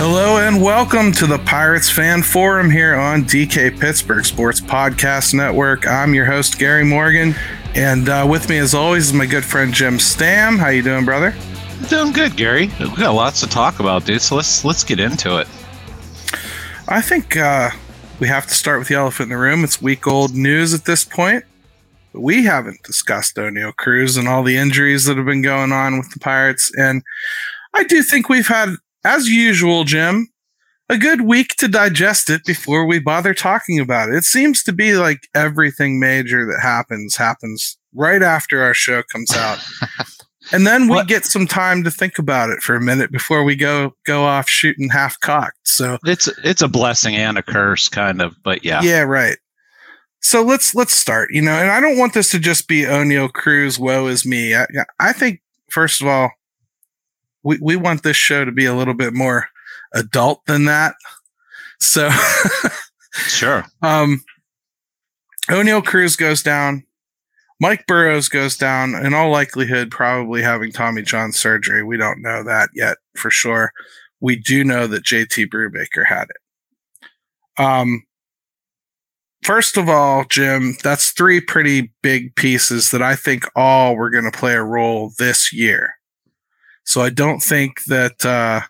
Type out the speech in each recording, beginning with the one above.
Hello and welcome to the Pirates Fan Forum here on DK Pittsburgh Sports Podcast Network. I'm your host Gary Morgan, and uh, with me, as always, is my good friend Jim Stamm. How you doing, brother? Doing good, Gary. We got lots to talk about, dude. So let's let's get into it. I think uh, we have to start with the elephant in the room. It's week old news at this point. But we haven't discussed Oneil Cruz and all the injuries that have been going on with the Pirates. And I do think we've had as usual, Jim, a good week to digest it before we bother talking about it. It seems to be like everything major that happens happens right after our show comes out. and then we what? get some time to think about it for a minute before we go go off shooting half cocked. So it's it's a blessing and a curse kind of, but yeah. Yeah, right. So let's let's start, you know, and I don't want this to just be Oneil Cruz, woe is me. I, I think first of all, we, we want this show to be a little bit more adult than that. So sure. Um, Oneil Cruz goes down. Mike Burrows goes down. In all likelihood, probably having Tommy John surgery. We don't know that yet for sure. We do know that JT Brubaker had it. Um, first of all, Jim, that's three pretty big pieces that I think all were going to play a role this year. So I don't think that uh,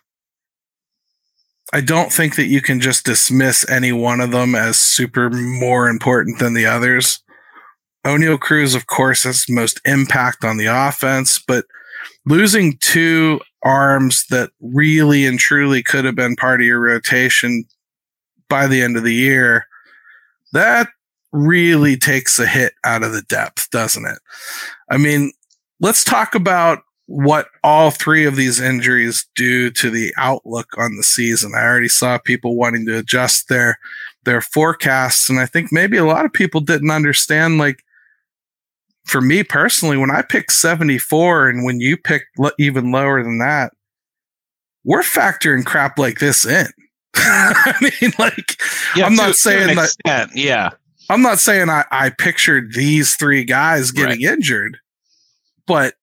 I don't think that you can just dismiss any one of them as super more important than the others. Oneil Cruz, of course, has most impact on the offense, but losing two arms that really and truly could have been part of your rotation by the end of the year, that really takes a hit out of the depth, doesn't it? I mean, let's talk about what all three of these injuries do to the outlook on the season. I already saw people wanting to adjust their their forecasts and I think maybe a lot of people didn't understand like for me personally when I picked 74 and when you picked even lower than that we're factoring crap like this in. I mean like yeah, I'm to, not saying that yeah. I'm not saying I, I pictured these three guys getting right. injured, but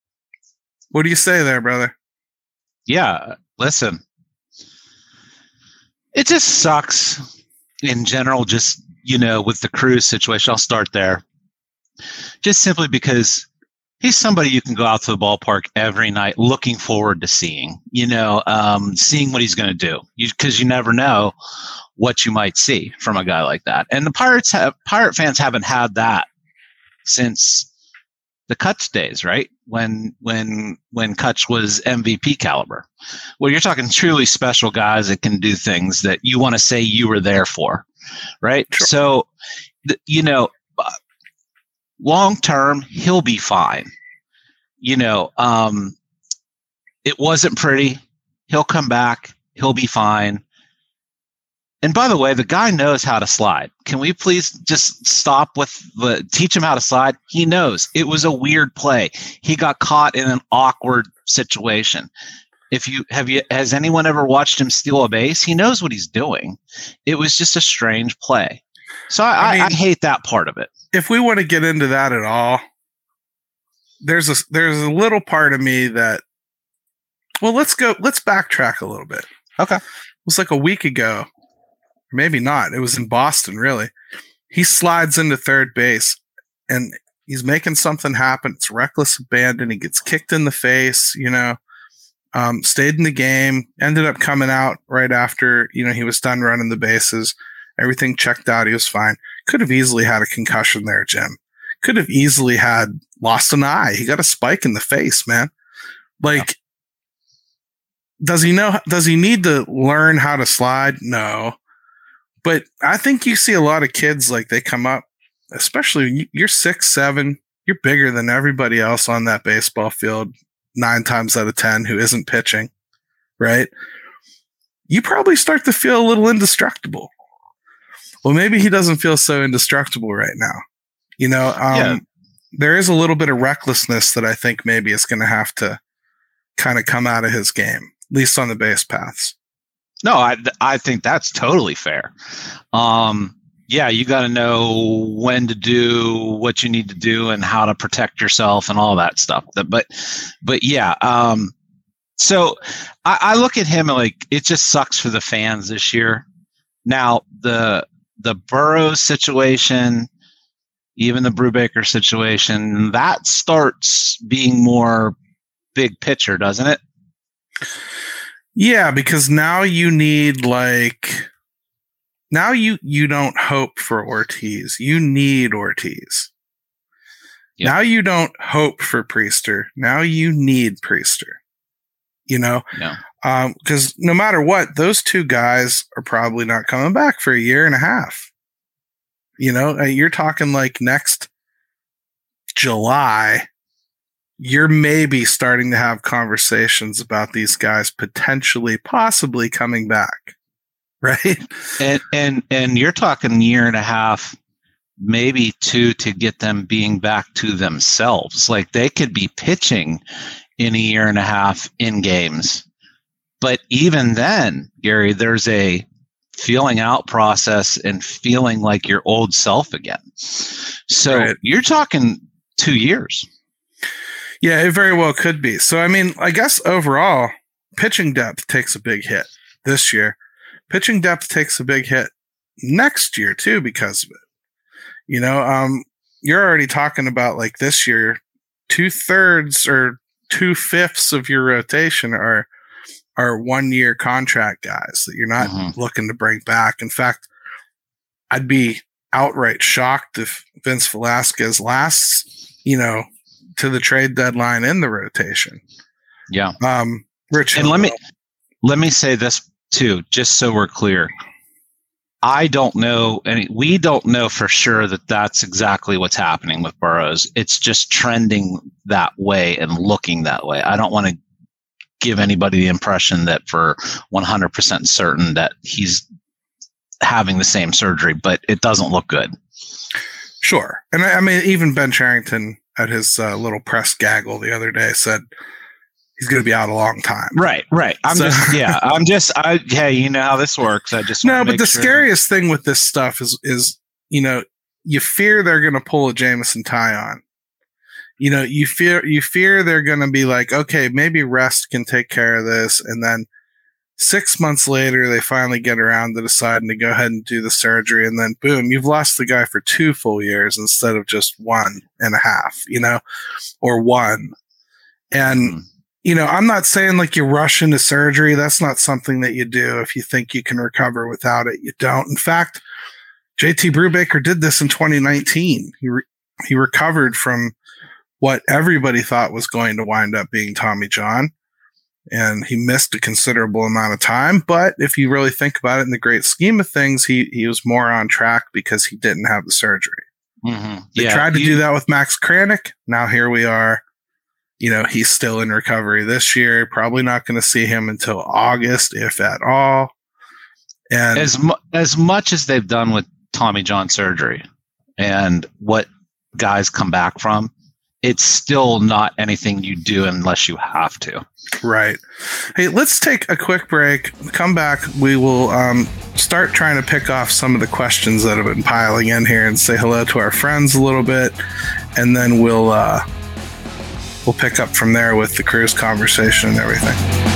what do you say there, brother? Yeah, listen. It just sucks in general, just, you know, with the Cruz situation. I'll start there. Just simply because he's somebody you can go out to the ballpark every night looking forward to seeing, you know, um, seeing what he's going to do. Because you, you never know what you might see from a guy like that. And the Pirates have, Pirate fans haven't had that since the Cutch days, right? When when when Cutch was MVP caliber. Well, you're talking truly special guys that can do things that you want to say you were there for, right? Sure. So, you know, uh, long term, he'll be fine. You know, um, it wasn't pretty. He'll come back. He'll be fine. And by the way, the guy knows how to slide. Can we please just stop with the teach him how to slide? He knows. It was a weird play. He got caught in an awkward situation. If you have you has anyone ever watched him steal a base? He knows what he's doing. It was just a strange play. So I, I, mean, I hate that part of it. If we want to get into that at all, there's a there's a little part of me that well let's go let's backtrack a little bit. Okay. It was like a week ago maybe not. It was in Boston, really. He slides into third base and he's making something happen. It's reckless abandon. He gets kicked in the face, you know, um, stayed in the game, ended up coming out right after, you know, he was done running the bases. Everything checked out. He was fine. Could have easily had a concussion there, Jim. Could have easily had lost an eye. He got a spike in the face, man. Like, yeah. does he know? Does he need to learn how to slide? No. But I think you see a lot of kids like they come up, especially you're six, seven, you're bigger than everybody else on that baseball field nine times out of 10 who isn't pitching, right? You probably start to feel a little indestructible. Well, maybe he doesn't feel so indestructible right now. You know, um, yeah. there is a little bit of recklessness that I think maybe is going to have to kind of come out of his game, at least on the base paths. No, I I think that's totally fair. Um, yeah, you got to know when to do what you need to do and how to protect yourself and all that stuff. But, but yeah, um, so I, I look at him like it just sucks for the fans this year. Now the the Burrows situation, even the Brubaker situation, that starts being more big picture, doesn't it? Yeah, because now you need like now you you don't hope for Ortiz. You need Ortiz. Yep. Now you don't hope for Priester. Now you need Priester. You know, because um, no matter what, those two guys are probably not coming back for a year and a half. You know, uh, you're talking like next July, you're maybe starting to have conversations about these guys potentially, possibly coming back. right? And and and you're talking year and a half, maybe two to get them being back to themselves. Like they could be pitching in a year and a half in games. But even then, Gary, there's a feeling out process and feeling like your old self again. So right. you're talking two years. Yeah, it very well could be. So, I mean, I guess overall, pitching depth takes a big hit this year pitching depth takes a big hit next year too because of it. You know, um, you're already talking about like this year, two thirds or two fifths of your rotation are are one year contract guys that you're not mm-hmm. looking to bring back. In fact, I'd be outright shocked if Vince Velasquez lasts, you know, to the trade deadline in the rotation. Yeah. Um, Rich, and let me let me say this too, just so we're clear. I don't know, and we don't know for sure that that's exactly what's happening with Burrows. It's just trending that way and looking that way. I don't want to give anybody the impression that for 100% certain that he's having the same surgery, but it doesn't look good. Sure. And I, I mean, even Ben Cherington at his uh, little press gaggle the other day said he's going to be out a long time. Right, right. I'm so, just, yeah, I'm just, I, hey, you know how this works. I just, no, but the sure. scariest thing with this stuff is, is, you know, you fear they're going to pull a Jameson Taillon. You know, you fear, you fear they're going to be like, okay, maybe rest can take care of this. And then six months later, they finally get around to deciding to go ahead and do the surgery. And then boom, you've lost the guy for two full years instead of just one and a half, you know, or one. And, mm you know, I'm not saying like you rush into surgery. That's not something that you do if you think you can recover without it. You don't. In fact, JT Brubaker did this in 2019. He re- he recovered from what everybody thought was going to wind up being Tommy John, and he missed a considerable amount of time. But if you really think about it in the great scheme of things, he he was more on track because he didn't have the surgery. Mm-hmm. They yeah, tried to you, do that with Max Kranick. Now here we are you know, he's still in recovery this year. Probably not going to see him until August, if at all. And as mu- as much as they've done with Tommy John surgery and what guys come back from, it's still not anything you do unless you have to. Right. Hey, let's take a quick break. Come back. We will um, start trying to pick off some of the questions that have been piling in here and say hello to our friends a little bit, and then we'll. Uh, we'll pick up from there with the Cruz conversation and everything.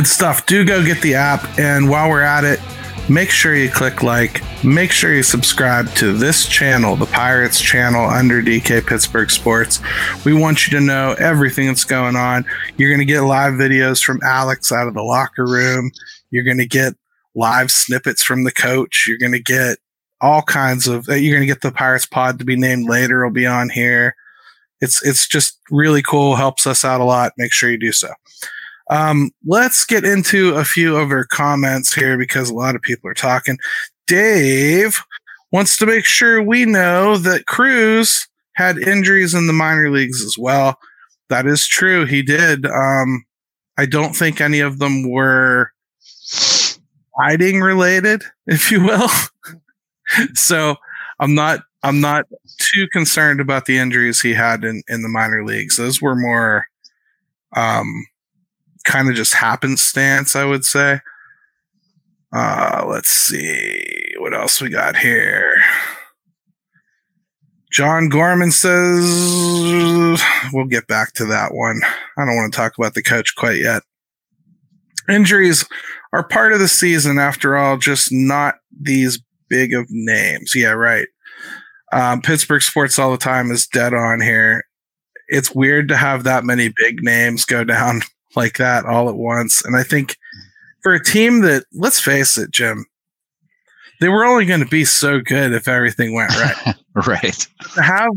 Good stuff. Do go get the app. And while we're at it, make sure you click like, make sure you subscribe to this channel, the Pirates channel under DK Pittsburgh Sports. We want you to know everything that's going on. You're going to get live videos from Alex out of the locker room. You're going to get live snippets from the coach. You're going to get all kinds of, uh, you're going to get the Pirates pod to be named later. will be on here. It's, it's just really cool. Helps us out a lot. Make sure you do so. Um, let's get into a few of our comments here because a lot of people are talking. Dave wants to make sure we know that Cruz had injuries in the minor leagues as well. That is true. He did. Um, I don't think any of them were hiding related, if you will. so I'm not I'm not too concerned about the injuries he had in, in the minor leagues. Those were more um, kind of just happenstance, I would say. Uh, let's see what else we got here. John Gorman says we'll get back to that one. I don't want to talk about the coach quite yet. Injuries are part of the season after all, just not these big of names. Yeah, right. Um, Pittsburgh sports all the time is dead on here. It's weird to have that many big names go down like that all at once. And I think for a team that, let's face it, Jim, they were only going to be so good if everything went right. right. To have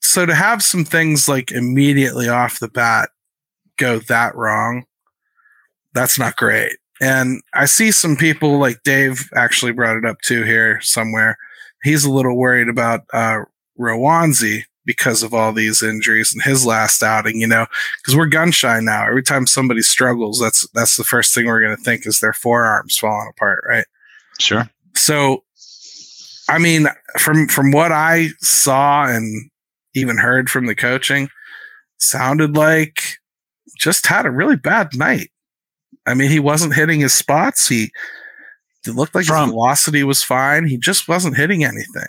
so to have some things like immediately off the bat go that wrong, that's not great. And I see some people like Dave actually brought it up too here somewhere. He's a little worried about uh, Roansy because of all these injuries and his last outing, you know, because we're gun shy now. Every time somebody struggles, that's that's the first thing we're going to think is their forearms falling apart, right? Sure. So, I mean, from from what I saw and even heard from the coaching, sounded like just had a really bad night. I mean, he wasn't hitting his spots. He it looked like from, his velocity was fine. He just wasn't hitting anything.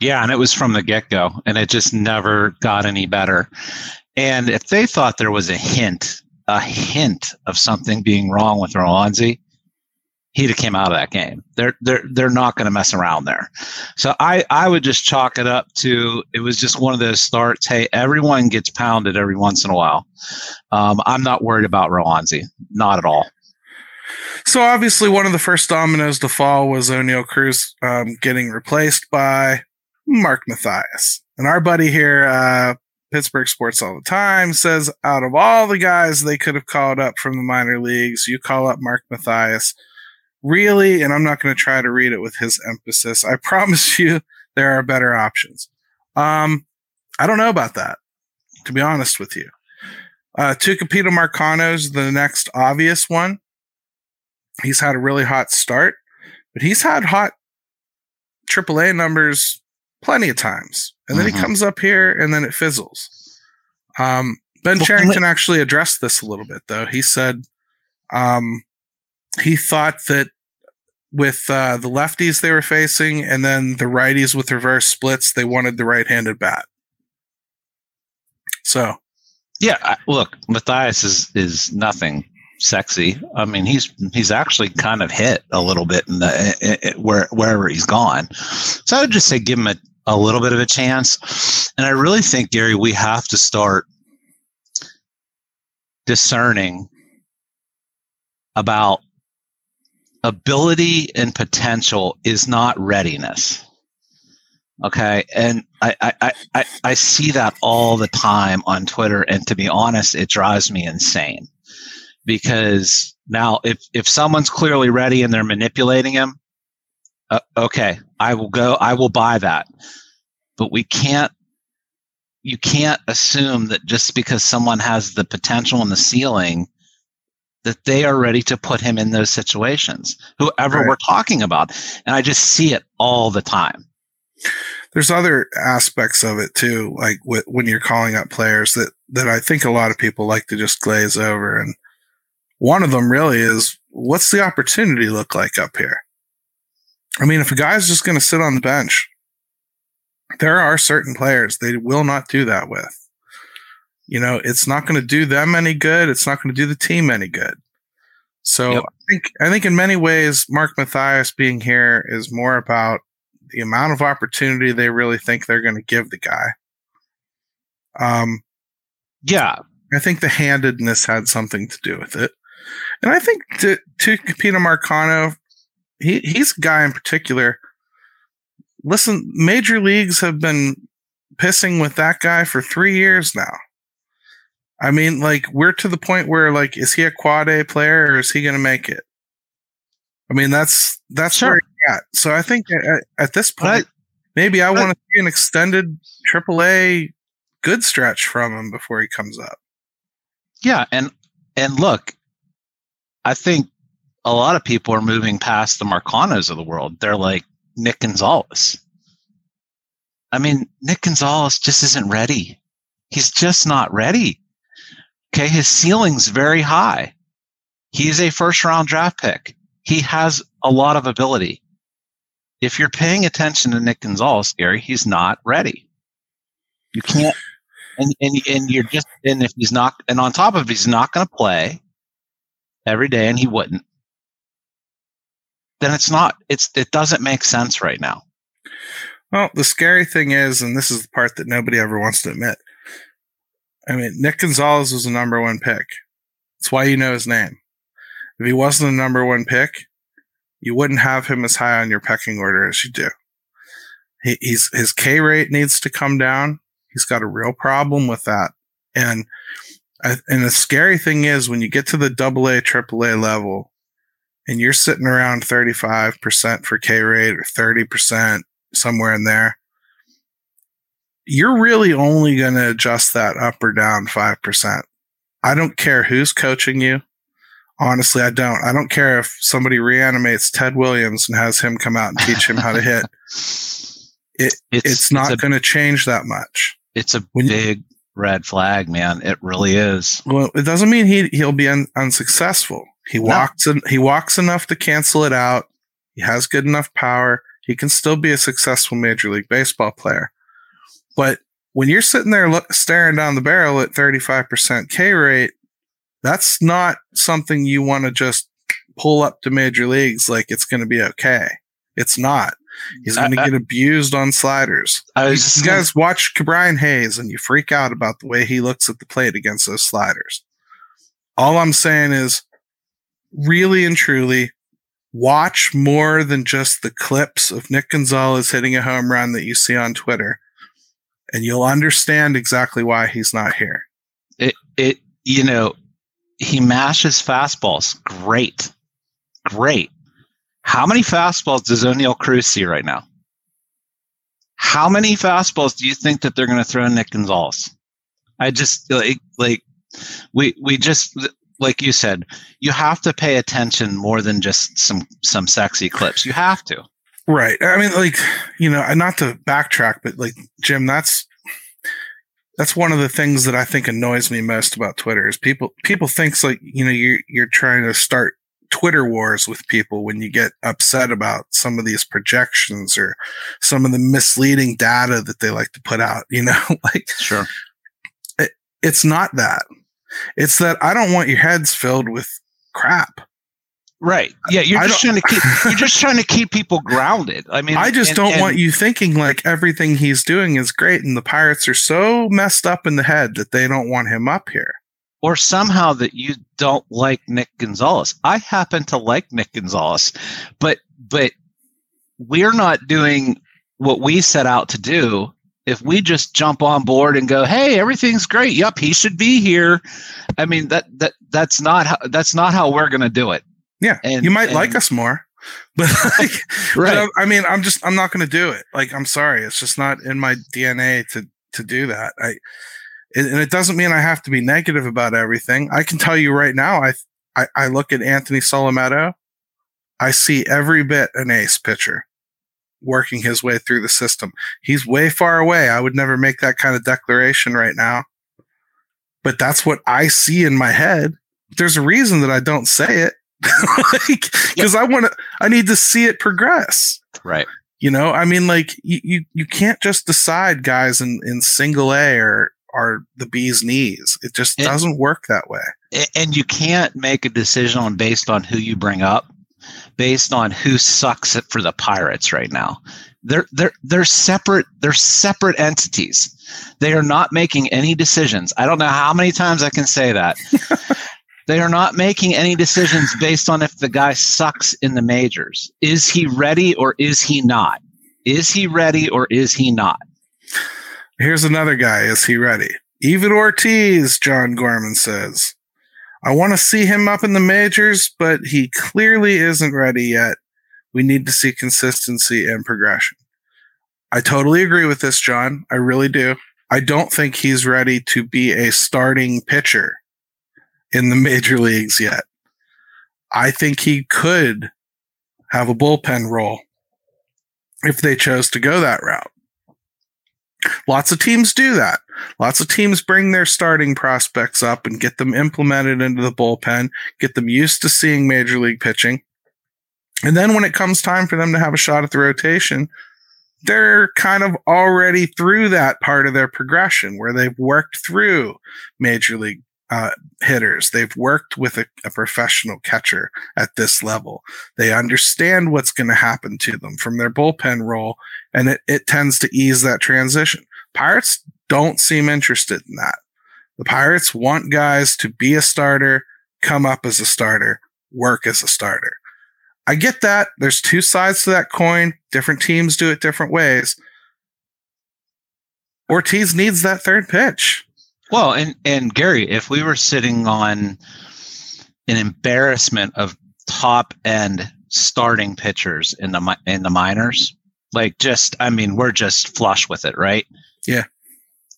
Yeah, and it was from the get go, and it just never got any better. And if they thought there was a hint, a hint of something being wrong with Roansy, he'd have came out of that game. They're they're they're not going to mess around there. So I I would just chalk it up to it was just one of those starts. Hey, everyone gets pounded every once in a while. Um, I'm not worried about Roansy, not at all. So obviously, one of the first dominoes to fall was Oneil Cruz um, getting replaced by Mark Mathias. And our buddy here, uh, Pittsburgh Sports All the Time, says out of all the guys they could have called up from the minor leagues, you call up Mark Mathias. Really, and I'm not going to try to read it with his emphasis. I promise you there are better options. Um, I don't know about that, to be honest with you. Uh, Tucupita Marcano's the next obvious one. He's had a really hot start, but he's had hot AAA numbers plenty of times. And then mm-hmm. he comes up here and then it fizzles. Um, ben well, Cherington actually addressed this a little bit, though. He said um, he thought that with uh, the lefties they were facing and then the righties with reverse splits, they wanted the right handed bat. So. Yeah, look, Mathias is is nothing sexy. I mean, he's he's actually kind of hit a little bit in the where wherever he's gone. So I would just say give him a, a little bit of a chance. And I really think, Gary, we have to start discerning about ability and potential is not readiness. Okay. And I, I, I, I see that all the time on Twitter. And to be honest, it drives me insane because now if, if someone's clearly ready and they're manipulating him, uh, okay, I will go, I will buy that. But we can't, you can't assume that just because someone has the potential and the ceiling, that they are ready to put him in those situations, whoever right. we're talking about. And I just see it all the time. There's other aspects of it too, like when you're calling up players that, that I think a lot of people like to just glaze over. And one of them really is what's the opportunity look like up here? I mean, if a guy's just going to sit on the bench, there are certain players they will not do that with. You know, it's not going to do them any good. It's not going to do the team any good. So Yep. I think I think in many ways, Mark Mathias being here is more about the amount of opportunity they really think they're going to give the guy. Um, Yeah, I think the handedness had something to do with it, and I think to to Peter Marcano, he he's a guy in particular. Listen, major leagues have been pissing with that guy for three years now. I mean, like we're to the point where like, is he a quad A player or is he going to make it? I mean, that's that's Sure. where he's at. So I think at, at this But point, maybe I want to see an extended AAA good stretch from him before he comes up. yeah, and and look, I think a lot of people are moving past the Marcanos of the world. They're like Nick Gonzalez. I mean, Nick Gonzalez just isn't ready. He's just not ready. Okay, his ceiling's very high. He's a first round draft pick. He has a lot of ability. If you're paying attention to Nick Gonzalez, Gary, he's not ready. You can't, and and and you're just and if he's not, and on top of it, he's not going to play every day, and he wouldn't. Then it's not. It's it doesn't make sense right now. Well, the scary thing is, and this is the part that nobody ever wants to admit. I mean, Nick Gonzalez was a number one pick. That's why you know his name. If he wasn't a number one pick, you wouldn't have him as high on your pecking order as you do. He, he's his K rate needs to come down. He's got a real problem with that. And I, and the scary thing is when you get to the double A, triple A level, and you're sitting around 35% for K rate or 30%, somewhere in there, you're really only going to adjust that up or down 5%. I don't care who's coaching you. Honestly, I don't. I don't care if somebody reanimates Ted Williams and has him come out and teach him how to hit. It, It's, not going to change that much. it's a when you- big red flag, man. It really is. Well, it doesn't mean he he'll be un, unsuccessful. He walks he walks enough to cancel it out. He has good enough power. He can still be a successful major league baseball player. But when you're sitting there look, staring down the barrel at 35% K rate, that's not something you want to just pull up to major leagues like it's going to be okay. It's not. He's going to get abused on sliders. I You, was you gonna- guys watch Brian Hayes and you freak out about the way he looks at the plate against those sliders. All I'm saying is, really and truly, watch more than just the clips of Nick Gonzalez hitting a home run that you see on Twitter, and you'll understand exactly why he's not here. it it you know he mashes fastballs. Great. Great. How many fastballs does oneil cruz see right now? How many fastballs do you think that they're going to throw nick gonzalez? I just like like we we just like you said you have to pay attention more than just some some sexy clips you have to Right. I mean, like, you know, not to backtrack, but like, Jim, that's that's one of the things that I think annoys me most about Twitter is people people thinks like, you know, you're you're trying to start Twitter wars with people when you get upset about some of these projections or some of the misleading data that they like to put out, you know, like sure it's not that. It's that I don't want your heads filled with crap. right yeah you're I just trying to keep you're just trying to keep people grounded i mean I just and- don't and- want you thinking like everything he's doing is great and the Pirates are so messed up in the head that they don't want him up here. or somehow that you don't like Nick Gonzalez. I happen to like Nick Gonzalez, but but we're not doing what we set out to do. If we just jump on board and go, "Hey, everything's great. Yep, he should be here." I mean that that that's not how that's not how we're going to do it. Yeah, And- you might and- like us more, but like, but I, I mean, I'm just I'm not going to do it. Like, I'm sorry, it's just not in my DNA to to do that. I and it doesn't mean I have to be negative about everything. I can tell you right now, I I, I look at Anthony Solometo, I see every bit an ace pitcher working his way through the system. He's way far away. I would never make that kind of declaration right now. But that's what I see in my head. There's a reason that I don't say it. like, because I want to, I need to see it progress. Right. You know, I mean, like you, you, you can't just decide guys in, in single A or, are the bee's knees. It just And- doesn't work that way. And you can't make a decision on based on who you bring up based on who sucks it for the pirates right now. They're they're they're separate they're separate entities. They are not making any decisions. I don't know how many times i can say that. They are not making any decisions based on if the guy sucks in the majors. Is he ready or is he not? Is he ready or is he not? Here's another guy. Is he ready? Even Ortiz, John Gorman says. I want to see him up in the majors, but he clearly isn't ready yet. We need to see consistency and progression. I totally agree with this, John. I really do. I don't think he's ready to be a starting pitcher in the major leagues yet. I think he could have a bullpen role if they chose to go that route. Lots of teams do that. Lots of teams bring their starting prospects up and get them implemented into the bullpen, get them used to seeing major league pitching. And then when it comes time for them to have a shot at the rotation, they're kind of already through that part of their progression where they've worked through major league uh, hitters. They've worked with a, a professional catcher at this level. They understand what's going to happen to them from their bullpen role, and it, it tends to ease that transition. Pirates don't seem interested in that. The Pirates want guys to be a starter, come up as a starter, work as a starter. I get that. There's two sides to that coin. Different teams do it different ways. Ortiz needs that third pitch. Well, and and Gary, if we were sitting on an embarrassment of top end starting pitchers in the in the minors, like just I mean, we're just flush with it, right? Yeah.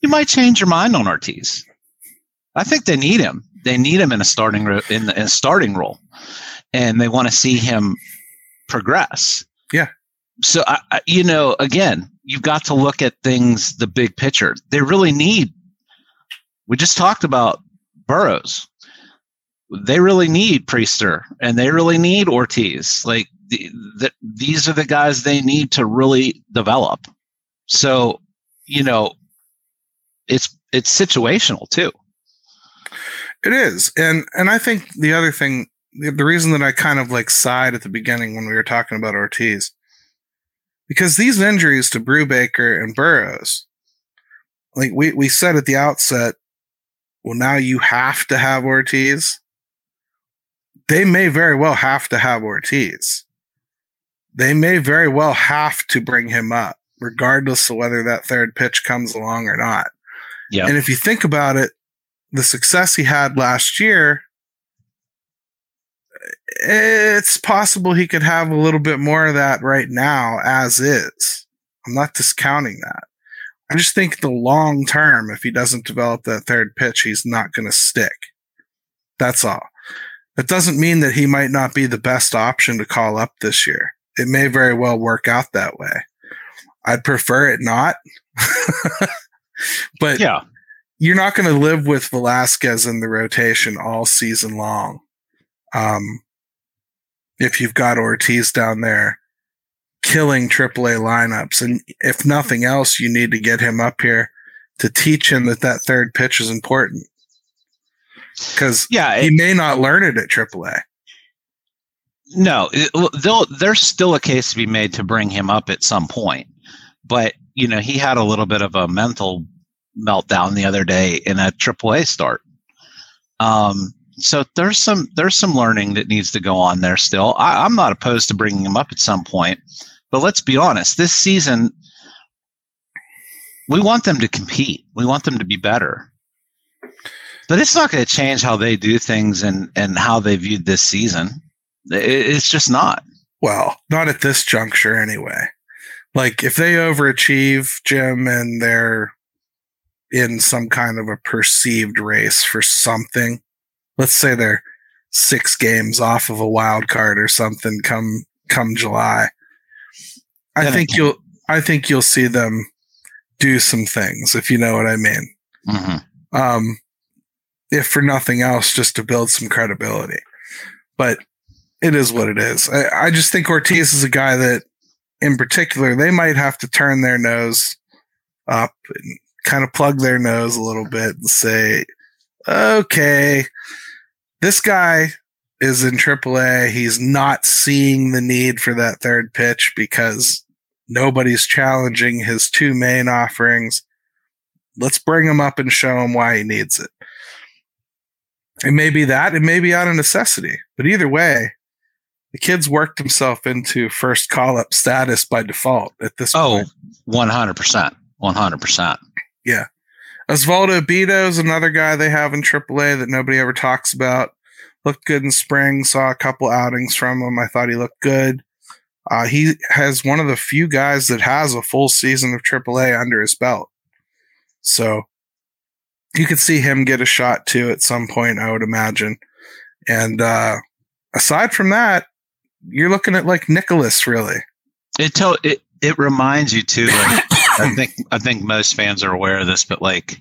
You might change your mind on Ortiz. I think they need him. They need him in a starting ro- in, the, in a starting role, and they want to see him progress. Yeah. So I, I, you know, again, you've got to look at things the big picture. They really need we just talked about Burrows. They really need Priester and they really need Ortiz. Like the, the, these are the guys they need to really develop. So, you know, it's it's situational too. It is, and and I think the other thing, the, the reason that I kind of like sighed at the beginning when we were talking about Ortiz, because these injuries to Brubaker and Burrows, like we we said at the outset, well now you have to have Ortiz. They may very well have to have Ortiz. They may very well have to bring him up, regardless of whether that third pitch comes along or not. Yeah. And if you think about it, the success he had last year, it's possible he could have a little bit more of that right now as is. I'm not discounting that. I just think the long term, if he doesn't develop that third pitch, he's not going to stick. That's all. That doesn't mean that he might not be the best option to call up this year. It may very well work out that way. I'd prefer it not. but Yeah. you're not going to live with Velasquez in the rotation all season long. Um, if you've got Ortiz down there killing AAA lineups, and if nothing else, you need to get him up here to teach him that that third pitch is important because Yeah. he may not learn it at AAA. No, it, there's still a case to be made to bring him up at some point. But, you know, he had a little bit of a mental meltdown the other day in a AAA start. Um, so there's some there's some learning that needs to go on there still. I, I'm not opposed to bringing him up at some point, but let's be honest. This season, we want them to compete. We want them to be better. But it's not going to change how they do things and and how they viewed this season. It, it's just not. Well, not at this juncture anyway. Like if they overachieve, Jim, and they're in some kind of a perceived race for something, let's say they're six games off of a wild card or something come come July. I think you'll I think you'll see them do some things, if you know what I mean. Mm-hmm. Um if for nothing else, just to build some credibility. But it is what it is. I, I just think Ortiz is a guy that, in particular, they might have to turn their nose up and kind of plug their nose a little bit and say, okay, this guy is in AAA. He's not seeing the need for that third pitch because nobody's challenging his two main offerings. Let's bring him up and show him why he needs it. It may be that, it may be out of necessity, but either way, the kid's worked himself into first call up status by default at this oh, point. 100%. 100%. Yeah. Osvaldo Bido is another guy they have in AAA that nobody ever talks about. Looked good in spring, saw a couple outings from him. I thought he looked good. Uh, he has one of the few guys that has a full season of AAA under his belt. So you could see him get a shot too at some point, I would imagine. And uh, aside from that, you're looking at like Nicholas, really. It to- it it reminds you too. Like, I think I think most fans are aware of this, but like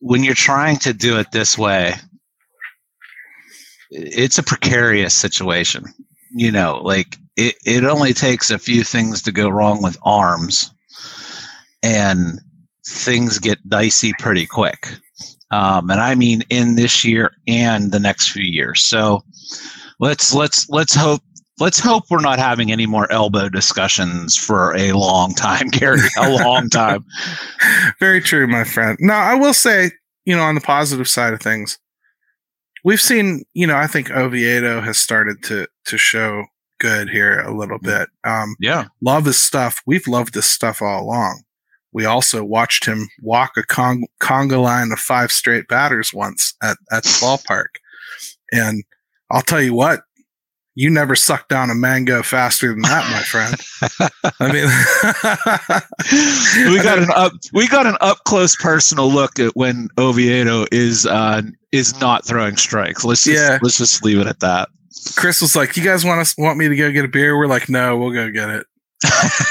when you're trying to do it this way, it's a precarious situation. You know, like it, it only takes a few things to go wrong with arms and things get dicey pretty quick. Um, and I mean in this year and the next few years. So let's let's let's hope let's hope we're not having any more elbow discussions for a long time, Gary. A long time. Very true, my friend. Now I will say, you know, on the positive side of things, we've seen, you know, I think Oviedo has started to to show good here a little bit. Um, yeah, love his stuff. We've loved his stuff all along. We also watched him walk a con- conga line of five straight batters once at, at the ballpark. And I'll tell you what, you never sucked down a mango faster than that, my friend. I mean, we got an up we got an up close personal look at when Oviedo is uh, is not throwing strikes. Let's just yeah. let's just leave it at that. Chris was like, "You guys want us want me to go get a beer?" We're like, "No, we'll go get it."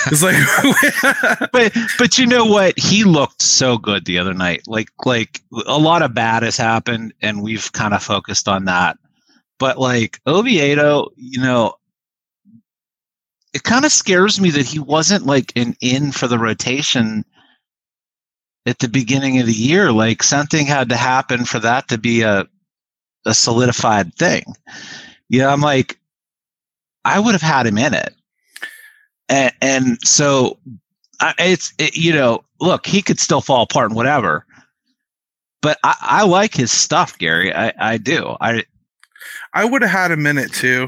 it's like but but you know what he looked so good the other night like like a lot of bad has happened and we've kind of focused on that but like oviedo you know it kind of scares me that he wasn't like an in for the rotation at the beginning of the year. Like something had to happen for that to be a a solidified thing. Yeah you know, i'm like i would have had him in it. And, and so I, it's it, you know look he could still fall apart and whatever. But I, I like his stuff gary. I, I do. I i would have had a minute too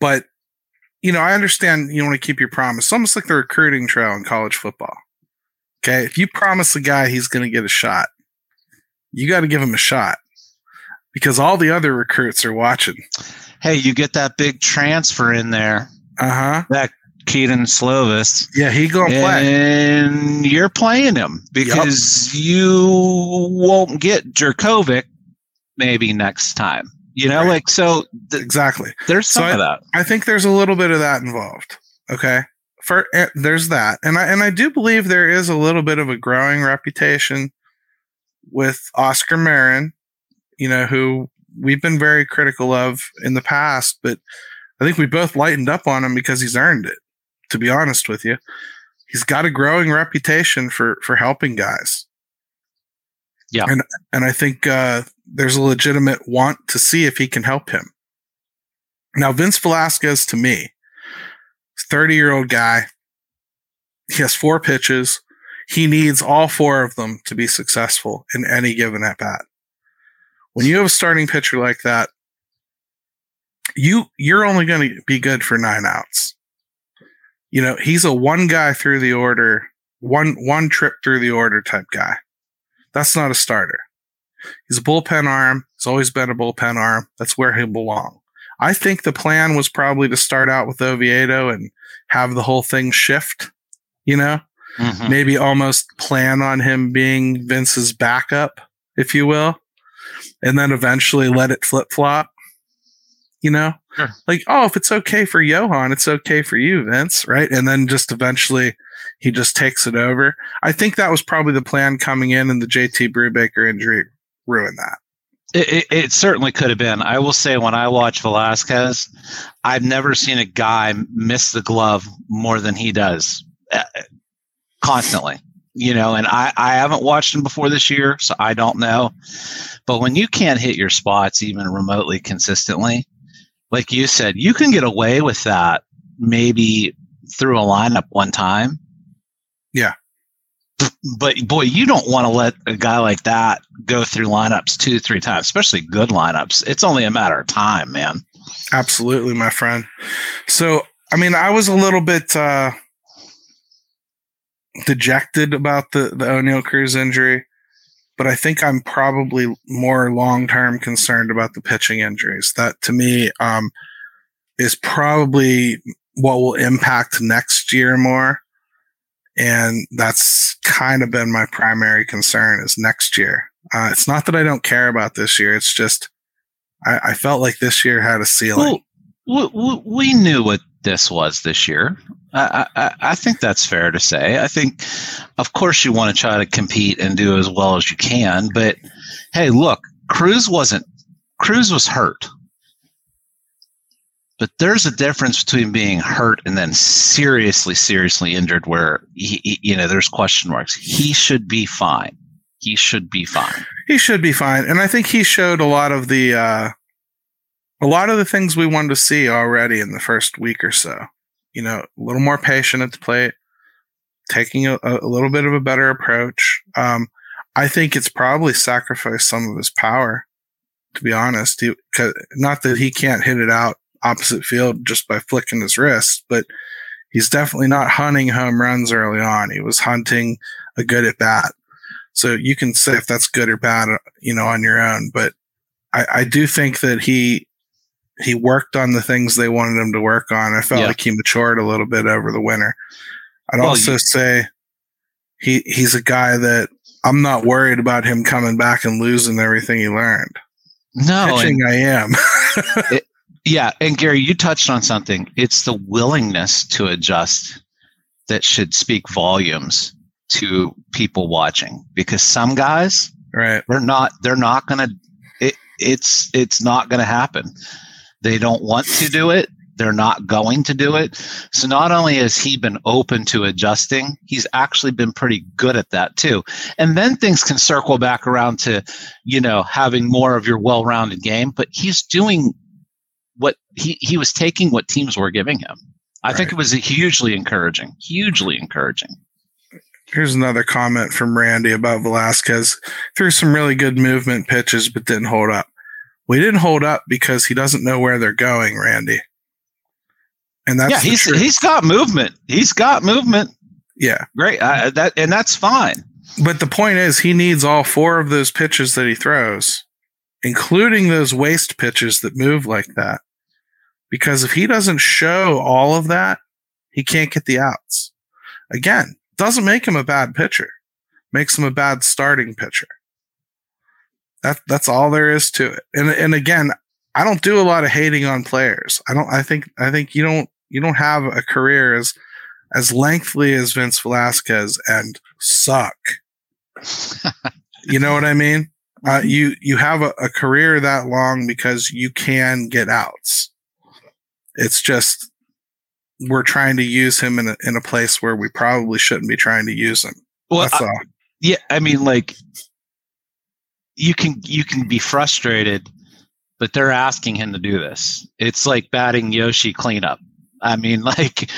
but you know i understand you want to keep your promise. It's almost like the recruiting trail in college football. Okay? If you promise a guy he's going to get a shot you got to give him a shot because all the other recruits are watching. Hey you get that big transfer in there. Uh-huh. That Kedon Slovis. Yeah, he gonna play, and you're playing him because yep. you won't get Jerkovic maybe next time. You know, right. like so. Th- exactly. There's some so of I, that. I think there's a little bit of that involved. Okay. For uh, there's that, and I and I do believe there is a little bit of a growing reputation with Oscar Marin. You know, who we've been very critical of in the past, but I think we both lightened up on him because he's earned it to be honest with you. He's got a growing reputation for for helping guys. Yeah. And and I think uh, there's a legitimate want to see if he can help him. Now Vince Velasquez to me, 30 year old guy. He has four pitches. He needs all four of them to be successful in any given at bat. When you have a starting pitcher like that, you you're only going to be good for nine outs you know, he's a one guy through the order, one one trip through the order type guy. That's not a starter. He's a bullpen arm. He's always been a bullpen arm. That's where he'll belong. I think the plan was probably to start out with Oviedo and have the whole thing shift, you know? Mm-hmm. Maybe almost plan on him being Vince's backup, if you will, and then eventually let it flip flop you know? Sure. Like, oh, if it's okay for Johan, it's okay for you, Vince, right? And then just eventually he just takes it over. I think that was probably the plan coming in, and the JT Brubaker injury ruined that. It, it, it, certainly could have been. I will say, when I watch Velasquez, I've never seen a guy miss the glove more than he does uh, constantly. you know, and I, I haven't watched him before this year, so I don't know. But when you can't hit your spots even remotely consistently, like you said, you can get away with that maybe through a lineup one time. Yeah. But boy, you don't want to let a guy like that go through lineups two, three times, especially good lineups. It's only a matter of time, man. Absolutely, my friend. So, I mean, I was a little bit uh, dejected about the the Oneil Cruz injury, but I think I'm probably more long term concerned about the pitching injuries. That to me um, is probably what will impact next year more, and that's kind of been my primary concern is next year. Uh, it's not that I don't care about this year; it's just I, I felt like this year had a ceiling. Well, we, we knew what this was this year. I, I, I, think that's fair to say. I think, of course, you want to try to compete and do as well as you can. But hey, look, Cruz wasn't. Cruz was hurt. But there's a difference between being hurt and then seriously, seriously injured, where he, he, you know there's question marks. He should be fine. He should be fine. He should be fine, and I think he showed a lot of the uh, a lot of the things we wanted to see already in the first week or so. You know, a little more patient at the plate, taking a, a little bit of a better approach. Um, I think it's probably sacrificed some of his power, to be honest. He, not that he can't hit it out opposite field just by flicking his wrist, but he's definitely not hunting home runs early on. He was hunting a good at bat. So you can say if that's good or bad, uh, you know, on your own. But I, I do think that he he worked on the things they wanted him to work on. I felt yeah. like he matured a little bit over the winter. I'd well, also you, say he he's a guy that I'm not worried about him coming back and losing everything he learned. No, Pitching, I am. it, yeah, and Gary, you touched on something. It's the willingness to adjust that should speak volumes to people watching because some guys right they're not they're not going to it, it's it's not going to happen they don't want to do it. They're not going to do it. So not only has he been open to adjusting, he's actually been pretty good at that too. And then things can circle back around to, you know, having more of your well-rounded game, but he's doing what he, he was taking what teams were giving him. I right. think it was hugely encouraging, hugely encouraging. Here's another comment from Randy about Velasquez. Threw some really good movement pitches, but didn't hold up. We didn't hold up because he doesn't know where they're going, Randy. And that's yeah, he's truth. he's got movement. He's got movement. Yeah, great. Uh, that and that's fine. But the point is, he needs all four of those pitches that he throws, including those waste pitches that move like that. Because if he doesn't show all of that, he can't get the outs. Again, doesn't make him a bad pitcher. Makes him a bad starting pitcher. That that's all there is to it. And and again, I don't do a lot of hating on players. I don't. I think I think you don't you don't have a career as as lengthy as Vince Velasquez and suck. you know what I mean? Uh, mm-hmm. you you have a, a career that long because you can get outs. It's just we're trying to use him in a, in a place where we probably shouldn't be trying to use him. Well, I, yeah, I mean, like you can you can be frustrated, but they're asking him to do this. It's like batting Yoshi cleanup. I mean, like,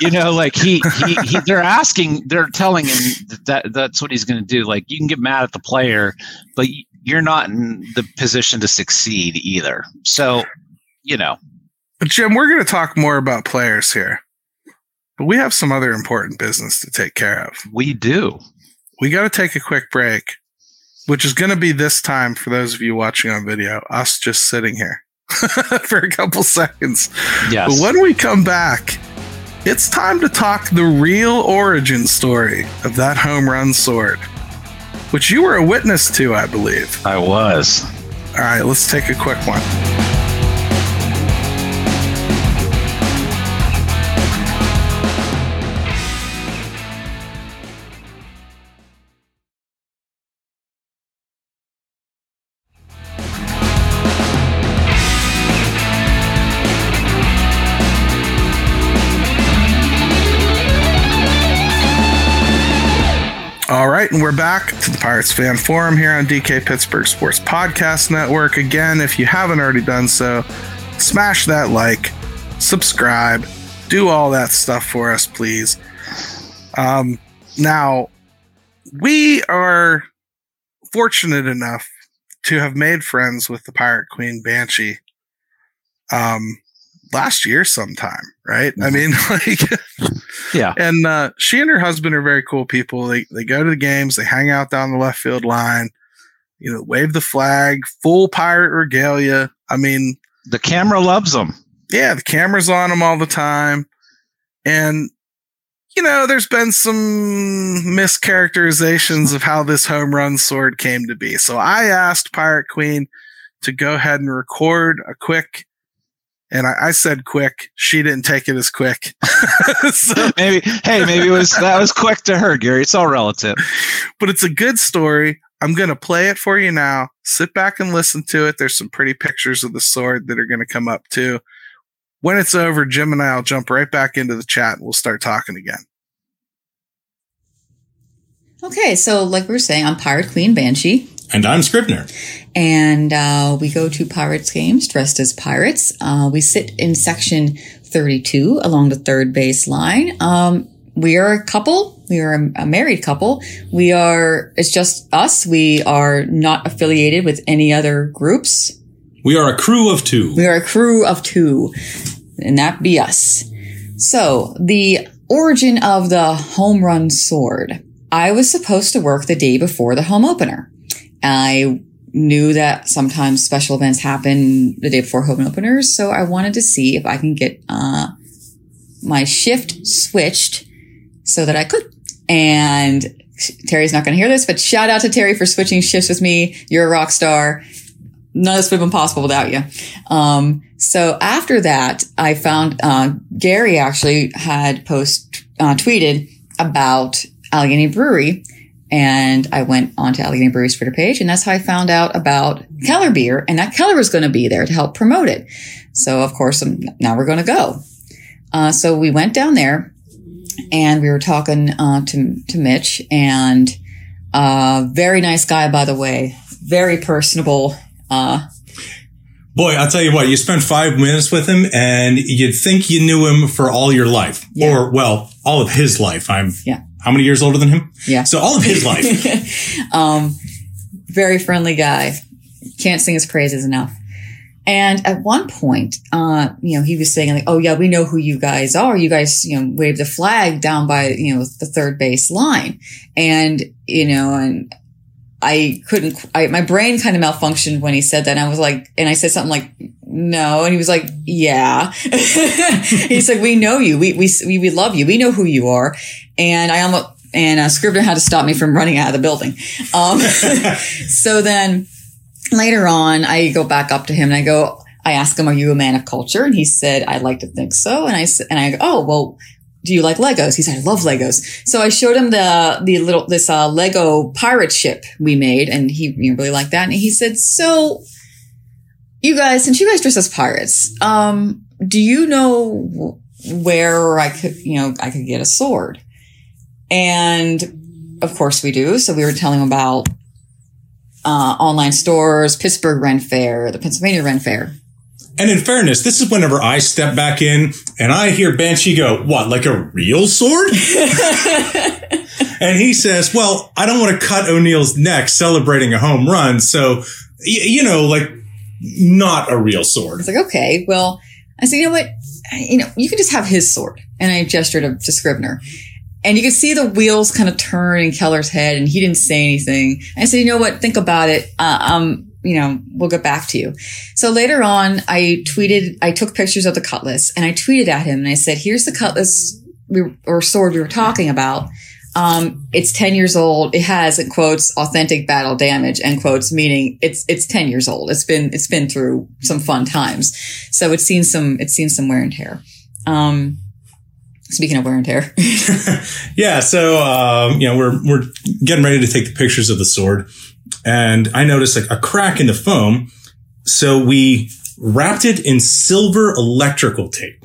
you know, like he, he, he, they're asking, they're telling him that that's what he's going to do. Like, you can get mad at the player, but you're not in the position to succeed either. So, you know. Jim, we're going to talk more about players here, but we have some other important business to take care of. We do. We got to take a quick break which is going to be this time for those of you watching on video, us just sitting here for a couple seconds. Yes. But when we come back, it's time to talk the real origin story of that home run sword, which you were a witness to, I believe. I was. All right, let's take a quick one. Right, and we're back to the Pirates Fan Forum here on DK Pittsburgh Sports Podcast Network. Again, if you haven't already done so, smash that like, subscribe, do all that stuff for us, please. Um, now, we are fortunate enough to have made friends with the Pirate Queen Banshee um, last year sometime, right? I mean, like, Yeah. and uh, she and her husband are very cool people. They they go to the games, they hang out down the left field line, you know, wave the flag, full pirate regalia. I mean, The camera loves them. yeah, the camera's on them all the time. And, you know, there's been some mischaracterizations of how this home run sword came to be. So I asked Pirate Queen to go ahead and record a quick, and I, I said quick. She didn't take it as quick. so, Maybe, hey, maybe it was that was quick to her, Gary. It's all relative. but it's a good story. I'm going to play it for you now. Sit back and listen to it. There's some pretty pictures of the sword that are going to come up too. When it's over, Jim and I will jump right back into the chat and we'll start talking again. Okay, so like we were saying, I'm Pirate Queen Banshee, And I'm Scribner. and uh, we go to Pirates games dressed as pirates. Uh, we sit in section 32 along the third base line. Um, we are a couple. We are a, a married couple. We are, it's just us. We are not affiliated with any other groups. We are a crew of two. We are a crew of two, and that be us. So, the origin of the home run sword. I was supposed to work the day before the home opener. I knew that sometimes special events happen the day before home openers, so I wanted to see if I can get uh, my shift switched so that I could. And Terry's not going to hear this, but shout out to Terry for switching shifts with me. You're a rock star none of this would have been possible without you. Um, so after that, I found uh, Gary actually had post uh, tweeted about Allegheny Brewery, and I went onto Allegheny Brewery's Twitter page, and that's how I found out about Keller beer, and that Keller was going to be there to help promote it. So of course, um, now we're going to go. Uh, so we went down there, and we were talking uh, to to Mitch, and uh, very nice guy, by the way, very personable. Uh, Boy, I'll tell you what, you spent five minutes with him and you'd think you knew him for all your life. Yeah. Or, well, all of his life. I'm Yeah. How many years older than him? Yeah. So all of his life. um, very friendly guy. Can't sing his praises enough. And at one point, uh, you know, he was saying like, "Oh yeah, we know who you guys are. You guys, you know, wave the flag down by, you know, the third base line." And you know, and I couldn't. I, my brain kind of malfunctioned when he said that. And I was like, and I said something like, "No," and he was like, "Yeah." He's like, "We know you. We we we love you. We know who you are." And I almost and uh, Scrivener had to stop me from running out of the building. Um, so then later on, I go back up to him and I go, I ask him, "Are you a man of culture?" And he said, "I'd like to think so." And I s- and I go, "Oh well." Do you like Legos? He said, I love Legos. So I showed him the, the little, this, uh, Lego pirate ship we made and he, really liked that. And he said, so you guys, since you guys dress as pirates, um, do you know where I could, you know, I could get a sword? And of course we do. So we were telling him about, uh, online stores, Pittsburgh Ren Fair, the Pennsylvania Ren Fair. And in fairness, this is whenever I step back in and I hear Banshee go, what, like a real sword? and he says, well, I don't want to cut Oneil's neck celebrating a home run. So, y- you know, like not a real sword. was like, okay, well, I said, you know what? You know, you can just have his sword. And I gestured to, to Scribner. And you could see the wheels kind of turn in Keller's head and he didn't say anything. I said, you know what? Think about it. Uh, um, you know, we'll get back to you. So later on, I tweeted, I took pictures of the cutlass and I tweeted at him and I said, here's the cutlass we, or sword we were talking about. Um, it's 10 years old. It has, in quotes, authentic battle damage, end quotes, meaning it's, it's 10 years old. It's been, it's been through some fun times. So it's seen some, it's seen some wear and tear. Um, speaking of wear and tear, Yeah, so um, you know we're we're getting ready to take the pictures of the sword, and I noticed like a crack in the foam, so we wrapped it in silver electrical tape.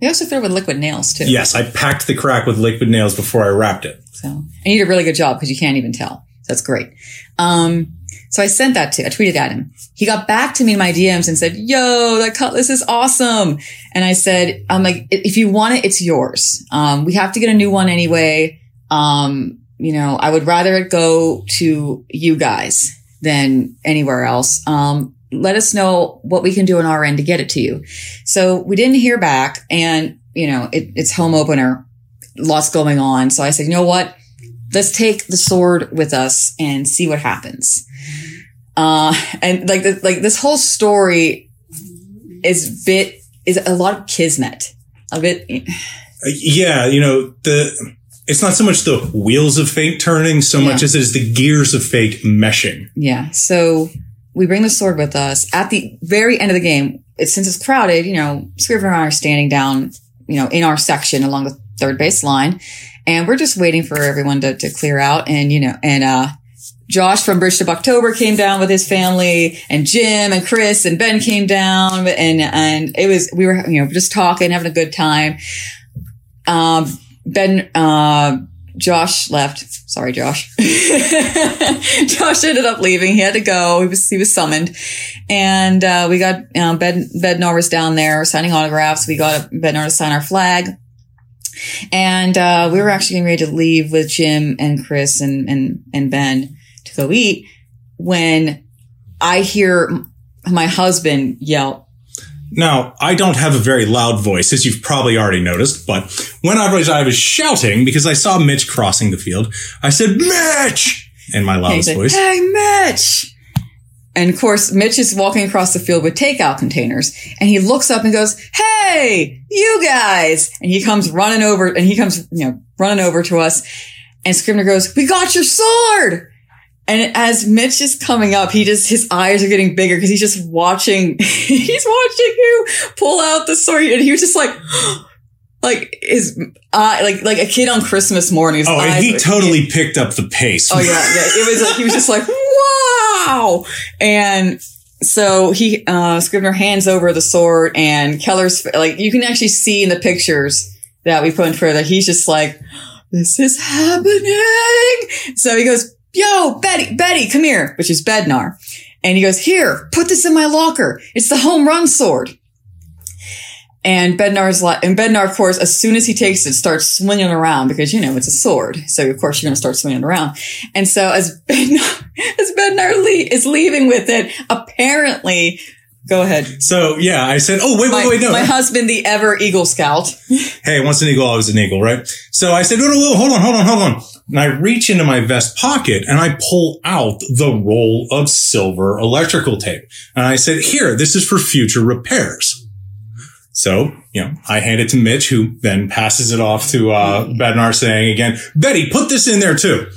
they also it with liquid nails too. Yes, I packed the crack with liquid nails before I wrapped it. So and you did a really good job because you can't even tell. That's great. Um, so I sent that to, I tweeted at him. He got back to me in my DMs and said, yo, that cutlass is awesome. And I said, I'm like, if you want it, it's yours. Um, we have to get a new one anyway. Um, you know, I would rather it go to you guys than anywhere else. Um, let us know what we can do on our end to get it to you. So we didn't hear back and, you know, it, it's home opener, lots going on. So I said, you know what? Let's take the sword with us and see what happens. Uh, and like, the, like this whole story is bit, is a lot of kismet, a bit. Yeah. You know, the, it's not so much the wheels of fate turning so Yeah. much as it is the gears of fate meshing. Yeah. So we bring the sword with us at the very end of the game. It's since it's crowded, you know, Scrivener and I are standing down, you know, in our section along the third base line. And we're just waiting for everyone to, to clear out. And, you know, and, uh, Josh from Bridge to October came down with his family and Jim and Chris and Ben came down and, and it was, we were, you know, just talking, having a good time. Um, Ben, uh, Josh left. Sorry, Josh. Josh ended up leaving. He had to go. He was he was summoned, and uh, we got Bed Bednar was down there signing autographs. We got Bednar to sign our flag, and uh, we were actually getting ready to leave with Jim and Chris and and and Ben to go eat when I hear my husband yell, Now, I don't have a very loud voice, as you've probably already noticed, but when I was, I was shouting because I saw Mitch crossing the field, I said, Mitch! In my loudest voice. Hey, Mitch. And of course, Mitch is walking across the field with takeout containers and he looks up and goes, Hey, you guys. And he comes running over and he comes, you know, running over to us and Scrivener goes, we got your sword. And as Mitch is coming up, he just, his eyes are getting bigger because he's just watching, he's watching you pull out the sword. And he was just like, like his eye, like, like a kid on Christmas morning. Oh, and he totally picked up the pace. Oh yeah, yeah. It was like he was just like, wow. And so he uh Scrivener hands over the sword and Keller's like you can actually see in the pictures that we put in further, he's just like, This is happening. So he goes, Yo, Betty, Betty, come here, which is Bednar. And he goes, Here, put this in my locker. It's the home run sword. And Bednar's like, and Bednar, of course, as soon as he takes it, starts swinging around because, you know, it's a sword. So, of course, you're going to start swinging around. And so as Bednar, as Bednar le- is leaving with it, apparently, go ahead. So, yeah, I said, oh, wait, My, wait, wait, no. my husband, the ever Eagle Scout. hey, once an eagle, always an eagle, right? So I said, no, no, no, hold on, hold on, hold on. And I reach into my vest pocket and I pull out the roll of silver electrical tape. And I said, here, this is for future repairs. So, you know, I hand it to Mitch, who then passes it off to, uh, Bednar saying again, Betty, put this in there too.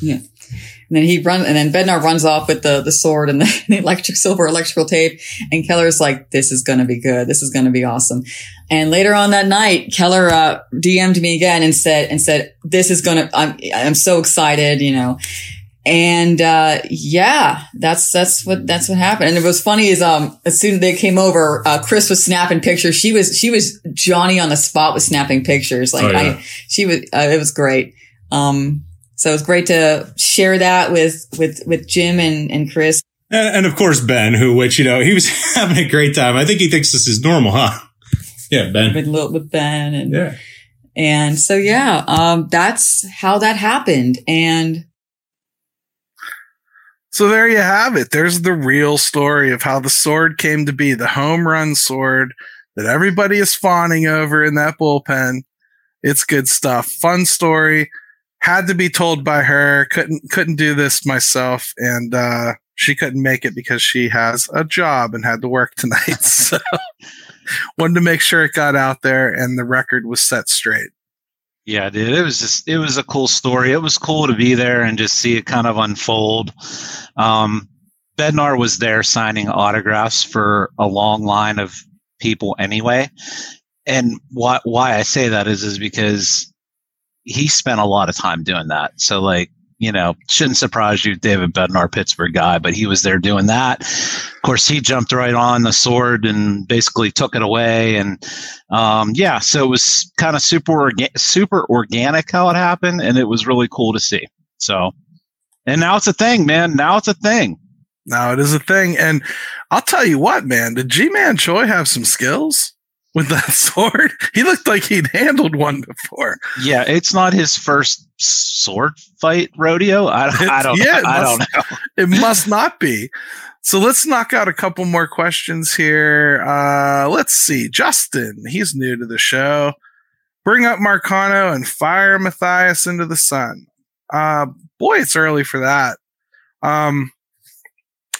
And then he runs, and then Bednar runs off with the, the sword and the, the electric silver electrical tape. And Keller's like, this is going to be good. This is going to be awesome. And later on that night, Keller, uh, DM'd me again and said, and said, this is going to, I'm, I'm so excited, you know. And, uh, yeah, that's, that's what, that's what happened. And it was funny is, um, as soon as they came over, uh, Chris was snapping pictures. She was, she was Johnny on the spot with snapping pictures. Like Oh, yeah. I, she was, uh, it was great. Um, so it's great to share that with, with, with Jim and, and Chris. And, and of course, Ben, who, which, you know, he was having a great time. I think he thinks this is normal, huh? Yeah, Ben. with Lil- with Ben and Yeah. and so yeah, um, that's how that happened. And So there you have it. There's the real story of how the sword came to be, the home run sword that everybody is fawning over in that bullpen. It's good stuff. Fun story. Had to be told by her. Couldn't couldn't do this myself, and uh, she couldn't make it because she has a job and had to work tonight. So wanted to make sure it got out there and the record was set straight. Yeah, dude, it was just it was a cool story. It was cool to be there and just see it kind of unfold. Um, Bednar was there signing autographs for a long line of people anyway. And why why I say that is is because he spent a lot of time doing that. So like, you know, shouldn't surprise you, David Bednar, Pittsburgh guy, but he was there doing that. Of course, he jumped right on the sword and basically took it away. And um, yeah, so it was kind of super orga- super organic how it happened, and it was really cool to see. So, and now it's a thing, man. Now it's a thing. Now it is a thing, and I'll tell you what, man. Did Ji-Man Choi have some skills? With that sword. He looked like he'd handled one before. Yeah, it's not his first sword fight rodeo. I, I don't. Yeah, I must, don't know. It must not be. So let's knock out a couple more questions here. Uh, let's see. Justin, he's new to the show. Bring up Marcano and fire Mathias into the sun. Uh, boy, it's early for that. Um,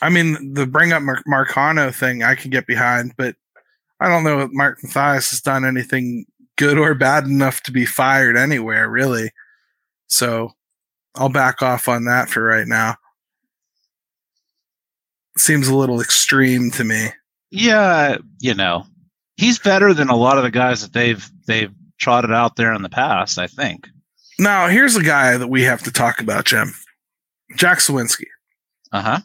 I mean, the bring up Mar- Marcano thing I can get behind, but I don't know if Mark Mathias has done anything good or bad enough to be fired anywhere, really. So I'll back off on that for right now. Seems a little extreme to me. Yeah, you know, he's better than a lot of the guys that they've they've trotted out there in the past. I think. Now, here's a guy that we have to talk about, Jim. Jack Suwinski. Uh huh.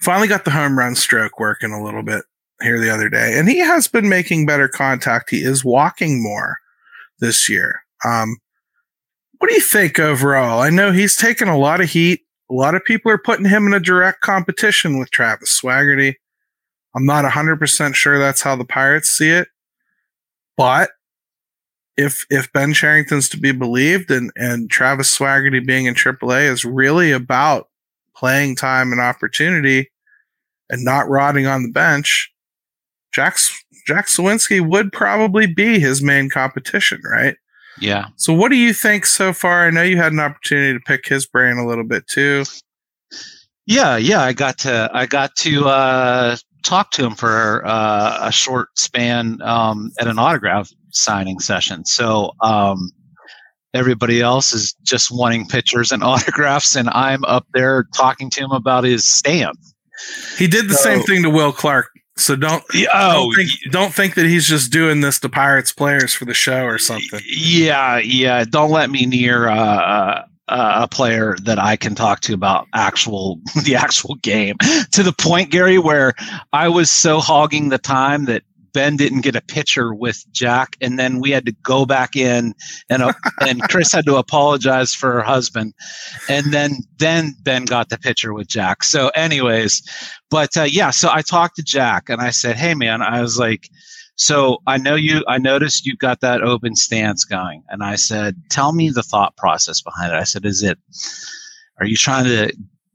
Finally got the home run stroke working a little bit here the other day, and he has been making better contact. He is walking more this year. Um, what do you think overall? I know he's taken a lot of heat. A lot of people are putting him in a direct competition with Travis Swaggerty. I'm not 100% sure that's how the Pirates see it. But if if Ben Cherington's to be believed and, and Travis Swaggerty being in AAA is really about playing time and opportunity and not rotting on the bench, Jack Jack Suwinski would probably be his main competition, right? Yeah. So what do you think so far? I know you had an opportunity to pick his brain a little bit too. Yeah, yeah, I got to I got to uh, talk to him for uh, a short span um, at an autograph signing session. So um, everybody else is just wanting pictures and autographs, and I'm up there talking to him about his stamp. He did the so, same thing to Will Clark so don't oh, don't think, don't think that he's just doing this to Pirates players for the show or something. Yeah, yeah. Don't let me near uh, uh, a player that I can talk to about actual the actual game. To the point, Gary, where I was so hogging the time that Ben didn't get a picture with Jack, and then we had to go back in, and uh, and Chris had to apologize for her husband, and then then Ben got the picture with Jack. So, anyways, but uh, yeah, so I talked to Jack, and I said, "Hey, man," I was like. So I know you. I noticed you've got that open stance going, and I said, "Tell me the thought process behind it." I said, "Is it? Are you trying to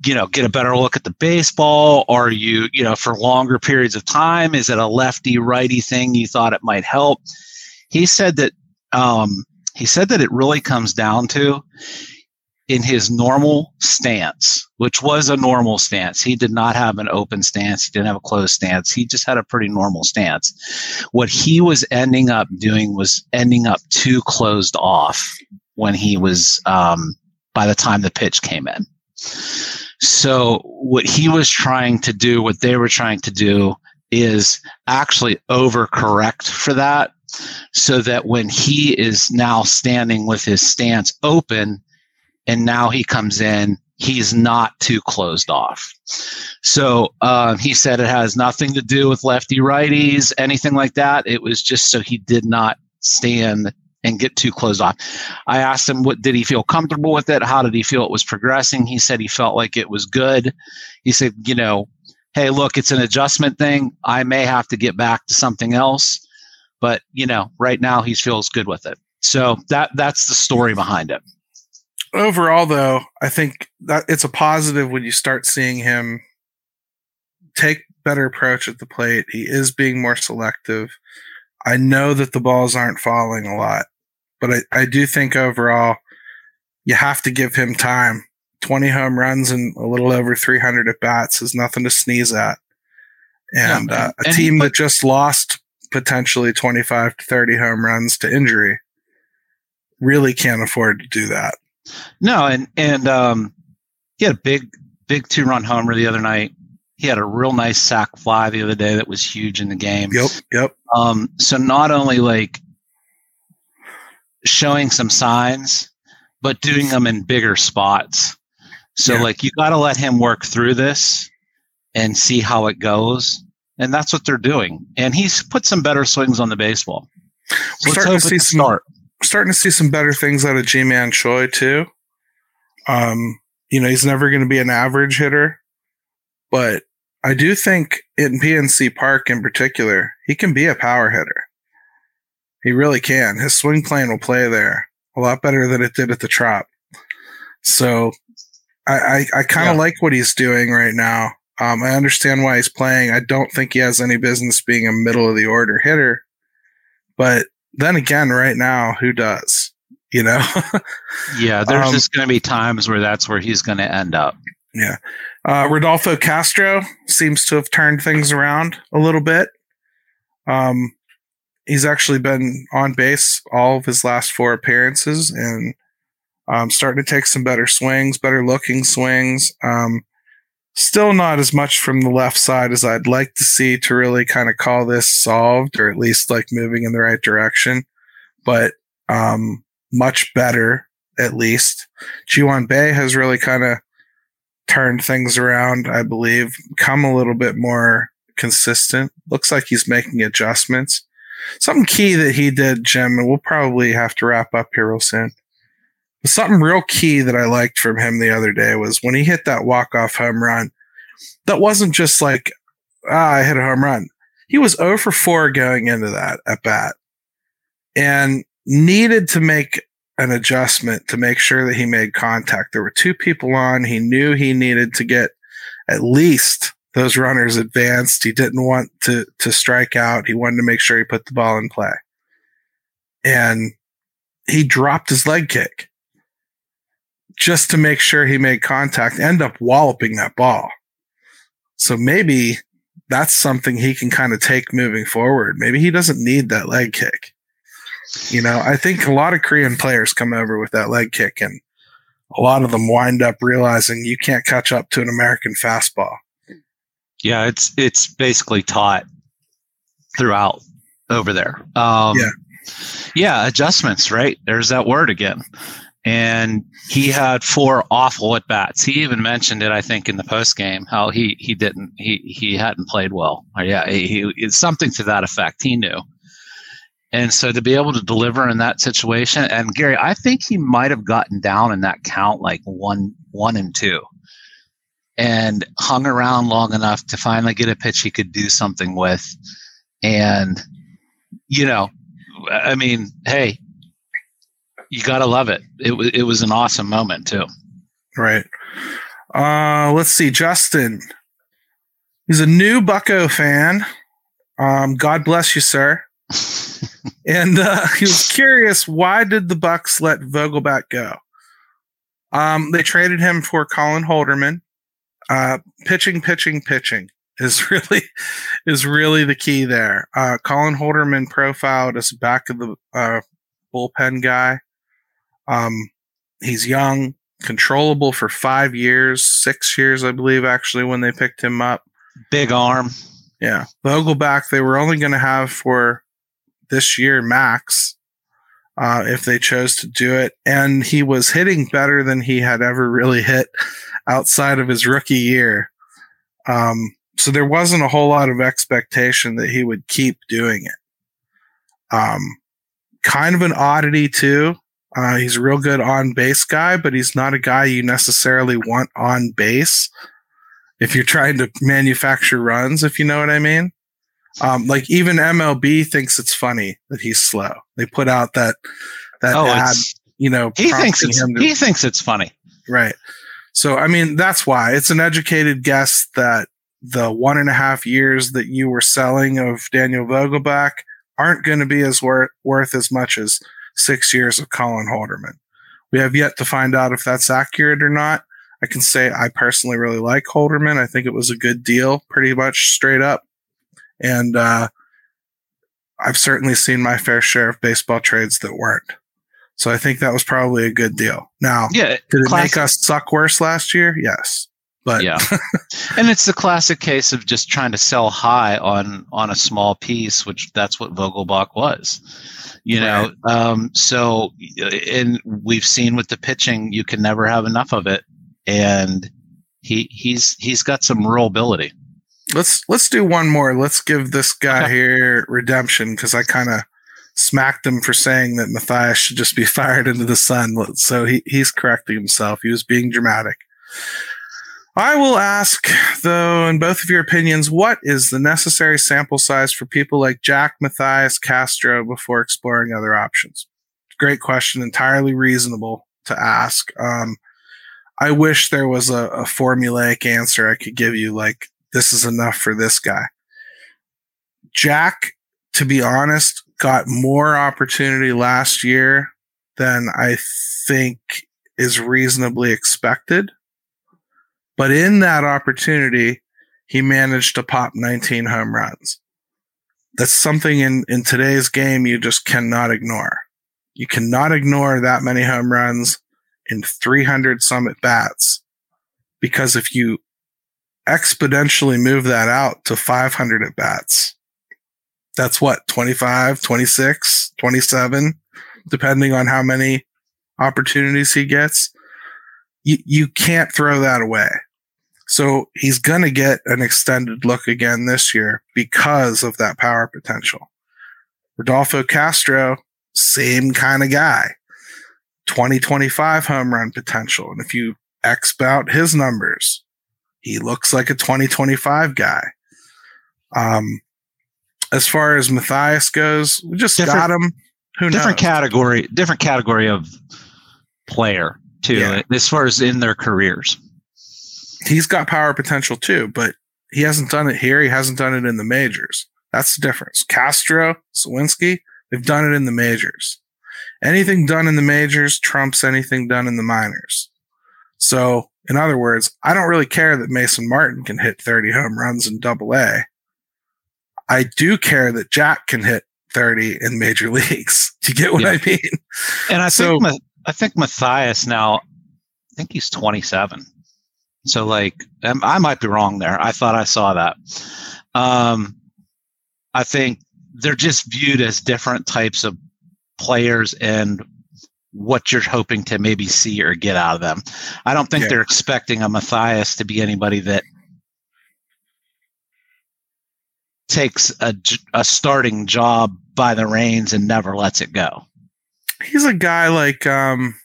you know get a better look at the baseball? Are you you know for longer periods of time? Is it a lefty righty thing you thought it might help? He said that um, he said that it really comes down to in his normal stance which was a normal stance. He did not have an open stance. He didn't have a closed stance. He just had a pretty normal stance. What he was ending up doing was ending up too closed off when he was um, by the time the pitch came in so what he was trying to do, what they were trying to do is actually overcorrect for that so that when he is now standing with his stance open and now he comes in, he's not too closed off. So uh, he said it has nothing to do with lefty righties, anything like that. It was just so he did not stand and get too closed off. I asked him what did he feel comfortable with it? How did he feel it was progressing? He said he felt like it was good. He said, you know, hey, look, it's an adjustment thing. I may have to get back to something else, but you know, right now he feels good with it. So that that's the story behind it. Overall though, I think that it's a positive when you start seeing him take better approach at the plate. He is being more selective. I know that the balls aren't falling a lot, but I, I do think overall you have to give him time. 20 home runs and a little over 300 at bats is nothing to sneeze at. And yeah, uh, a and team that just lost potentially 25 to 30 home runs to injury really can't afford to do that. No, and and um, he had a big big two run homer the other night. He had a real nice sac fly the other day that was huge in the game. Yep, yep. Um, so not only like showing some signs, but doing them in bigger spots. So Yeah. like you got to let him work through this and see how it goes. And that's what they're doing. And he's put some better swings on the baseball. So We're starting to see some start. starting to see some better things out of Ji-Man Choi too. Um, you know, he's never going to be an average hitter, but I do think in PNC Park in particular, he can be a power hitter. He really can. His swing plane will play there a lot better than it did at the Trop. So I, I, I kind of Yeah. like what he's doing right now. Um, I understand why he's playing. I don't think he has any business being a middle of the order hitter, but then again, right now, who does? You know, Yeah, there's Um, just going to be times where that's where he's going to end up. yeah. Uh, Rodolfo Castro seems to have turned things around a little bit. Um, he's actually been on base all of his last four appearances and um, starting to take some better swings, better looking swings. Um, still not as much from the left side as I'd like to see to really kind of call this solved or at least like moving in the right direction, but um, much better at least. Ji Hwan Bae has really kind of turned things around, I believe, come a little bit more consistent. Looks like he's making adjustments. Something key that he did, Jim, and we'll probably have to wrap up here real soon. But something real key that I liked from him the other day was when he hit that walk-off home run. That wasn't just like, ah, I hit a home run. He was 0 for 4 going into that at bat and needed to make an adjustment to make sure that he made contact. There were two people on. He knew he needed to get at least those runners advanced. He didn't want to to strike out. He wanted to make sure he put the ball in play. And he dropped his leg kick just to make sure he made contact, end up walloping that ball. So maybe that's something he can kind of take moving forward. Maybe he doesn't need that leg kick. You know, I think a lot of Korean players come over with that leg kick, and a lot of them wind up realizing you can't catch up to an American fastball. Yeah, it's it's basically taught throughout over there. Um, Yeah. yeah, adjustments. Right there's that word again. And he had four awful at bats. He even mentioned it, I think, in the post game how he he didn't he he hadn't played well. Or yeah, he, he it's something to that effect. He knew. And so to be able to deliver in that situation, and Gary, I think he might have gotten down in that count like one one and two and hung around long enough to finally get a pitch he could do something with. And, you know, I mean, hey, you got to love it. It, wa it was an awesome moment, too. Right. Uh, let's see. Justin. He's a new Bucko fan. Um, God bless you, sir. and uh, he was curious why did the Bucs let Vogelbach go? Um, they traded him for Colin Holderman. Uh, pitching, pitching, pitching is really is really the key there. Uh, Colin Holderman profiled as back of the uh, bullpen guy. Um, he's young, controllable for five years, six years, I believe, actually, when they picked him up. Big arm. Yeah. Vogelbach, they were only going to have for this year max uh, if they chose to do it. And he was hitting better than he had ever really hit outside of his rookie year. Um, so there wasn't a whole lot of expectation that he would keep doing it. Um, kind of an oddity, too. Uh, he's a real good on base guy, but he's not a guy you necessarily want on base if you're trying to manufacture runs, if you know what I mean. Um, like even MLB thinks it's funny that he's slow. They put out that that Oh, ad, you know, he thinks it's to- he thinks it's funny. Right. So, I mean, that's why it's an educated guess that the one and a half years that you were selling of Daniel Vogelbach aren't going to be as worth, worth as much as six years of Colin Holderman. We have yet to find out if that's accurate or not. I can say I personally really like Holderman. I think it was a good deal, pretty much straight up. And uh, I've certainly seen my fair share of baseball trades that weren't. So I think that was probably a good deal. Now, Yeah, did it classic- make us suck worse last year? Yes. But yeah, and it's the classic case of just trying to sell high on on a small piece, which that's what Vogelbach was. You know, um, so and we've seen with the pitching, you can never have enough of it. and he he's he's got some real ability. Let's let's do one more. Let's give this guy Okay. here redemption because I kind of smacked him for saying that Mathias should just be fired into the sun. So he, he's correcting himself. He was being dramatic. I will ask, though, in both of your opinions, what is the necessary sample size for people like Jack, Mathias, Castro before exploring other options? Great question, entirely reasonable to ask. Um, I wish there was a, a formulaic answer I could give you, like, this is enough for this guy. Jack, to be honest, got more opportunity last year than I think is reasonably expected. But in that opportunity, he managed to pop 19 home runs. That's something in, in today's game you just cannot ignore. You cannot ignore that many home runs in 300 some at bats because if you exponentially move that out to 500 at bats, that's what 25, 26, 27, depending on how many opportunities he gets. You, you can't throw that away. So he's going to get an extended look again this year because of that power potential. Rodolfo Castro, same kind of guy. 2025 home run potential. And if you X out his numbers, he looks like a 2025 guy. Um, as far as Mathias goes, we just Different- got him. Who different knows? category, different category of player too, Yeah. as far as in their careers. He's got power potential too, but he hasn't done it here. He hasn't done it in the majors. That's the difference. Castro, Suwinski, they've done it in the majors. Anything done in the majors trumps anything done in the minors. So, in other words, I don't really care that Mason Martin can hit 30 home runs in double A. I do care that Jack can hit 30 in major leagues. Do you get what Yeah. I mean? And I So- think Ma- I think Mathias now, I think he's 27. So like, um, I might be wrong there. I thought I saw that. Um, I think they're just viewed as different types of players and what you're hoping to maybe see or get out of them. I don't think Yeah. they're expecting a Mathias to be anybody that takes a, a starting job by the reins and never lets it go. he's a guy like um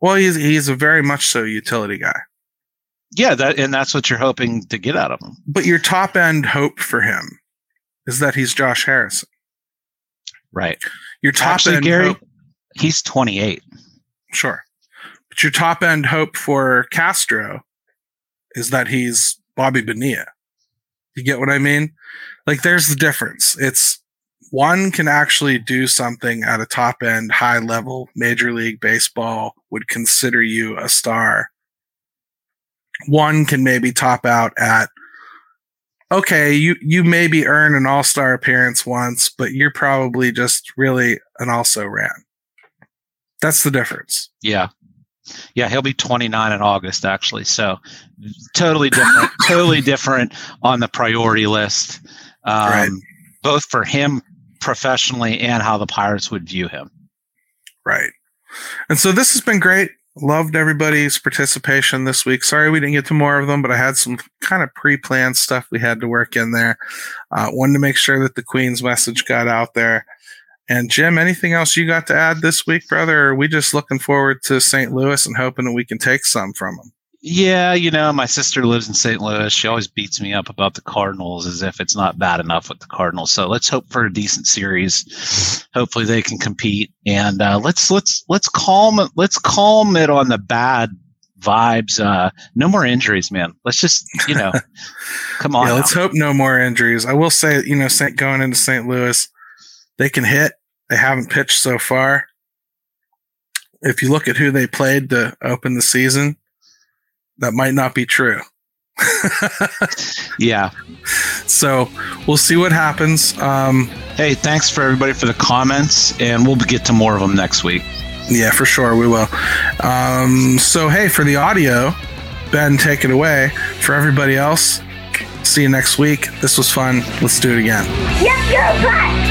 well he's he's a very much so utility guy Yeah, that and that's what you're hoping to get out of him. but your top end hope for him is that he's josh harrison Right. your top Actually, end Gary, hope, he's 28. sure but your top end hope for castro is that he's bobby bonilla you get what i mean? Like there's the difference. It's one can actually do something at a top end high level major league baseball would consider you a star. One can maybe top out at okay you you maybe earn an all-star appearance once but you're probably just really an also ran. That's the difference. Yeah. Yeah, he'll be 29 in August, actually. So totally different, totally different on the priority list, um, Right. both for him professionally and how the Pirates would view him. right and so this has been great loved everybody's participation this week sorry we didn't get to more of them but i had some kind of pre-planned stuff we had to work in there uh, wanted to make sure that the queen's message got out there and jim anything else you got to add this week brother or are we just looking forward to st louis and hoping that we can take some from them Yeah, you know, my sister lives in St. Louis. She always beats me up about the Cardinals as if it's not bad enough with the Cardinals. So let's hope for a decent series. Hopefully they can compete, and uh, let's let's let's calm let's calm it on the bad vibes. Uh, no more injuries, man. Let's just you know, come on. yeah let's hope no more injuries i will say you know going into st louis they can hit they haven't pitched so far. If you look at who they played to open the season that might not be true. Yeah. so we'll see what happens. Um, Hey, thanks for everybody for the comments, and we'll get to more of them next week. yeah for sure we will. Um, so hey for the audio ben take it away. For everybody else see you next week. This was fun. Let's do it again. Yes, you're right.